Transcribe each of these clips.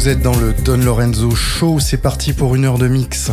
Vous êtes dans le Don Lorenzo Show, c'est parti pour une heure de mix.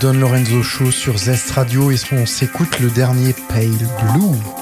Don Lorenzo Show sur Zest Radio et on s'écoute le dernier Pale Blue?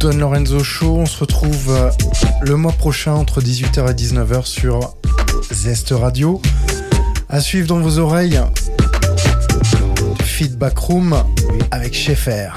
Don Lorenzo Show. On se retrouve euh, le mois prochain entre 18h et 19h sur Zest Radio. À suivre dans vos oreilles, Feedback Room avec Schaeffer.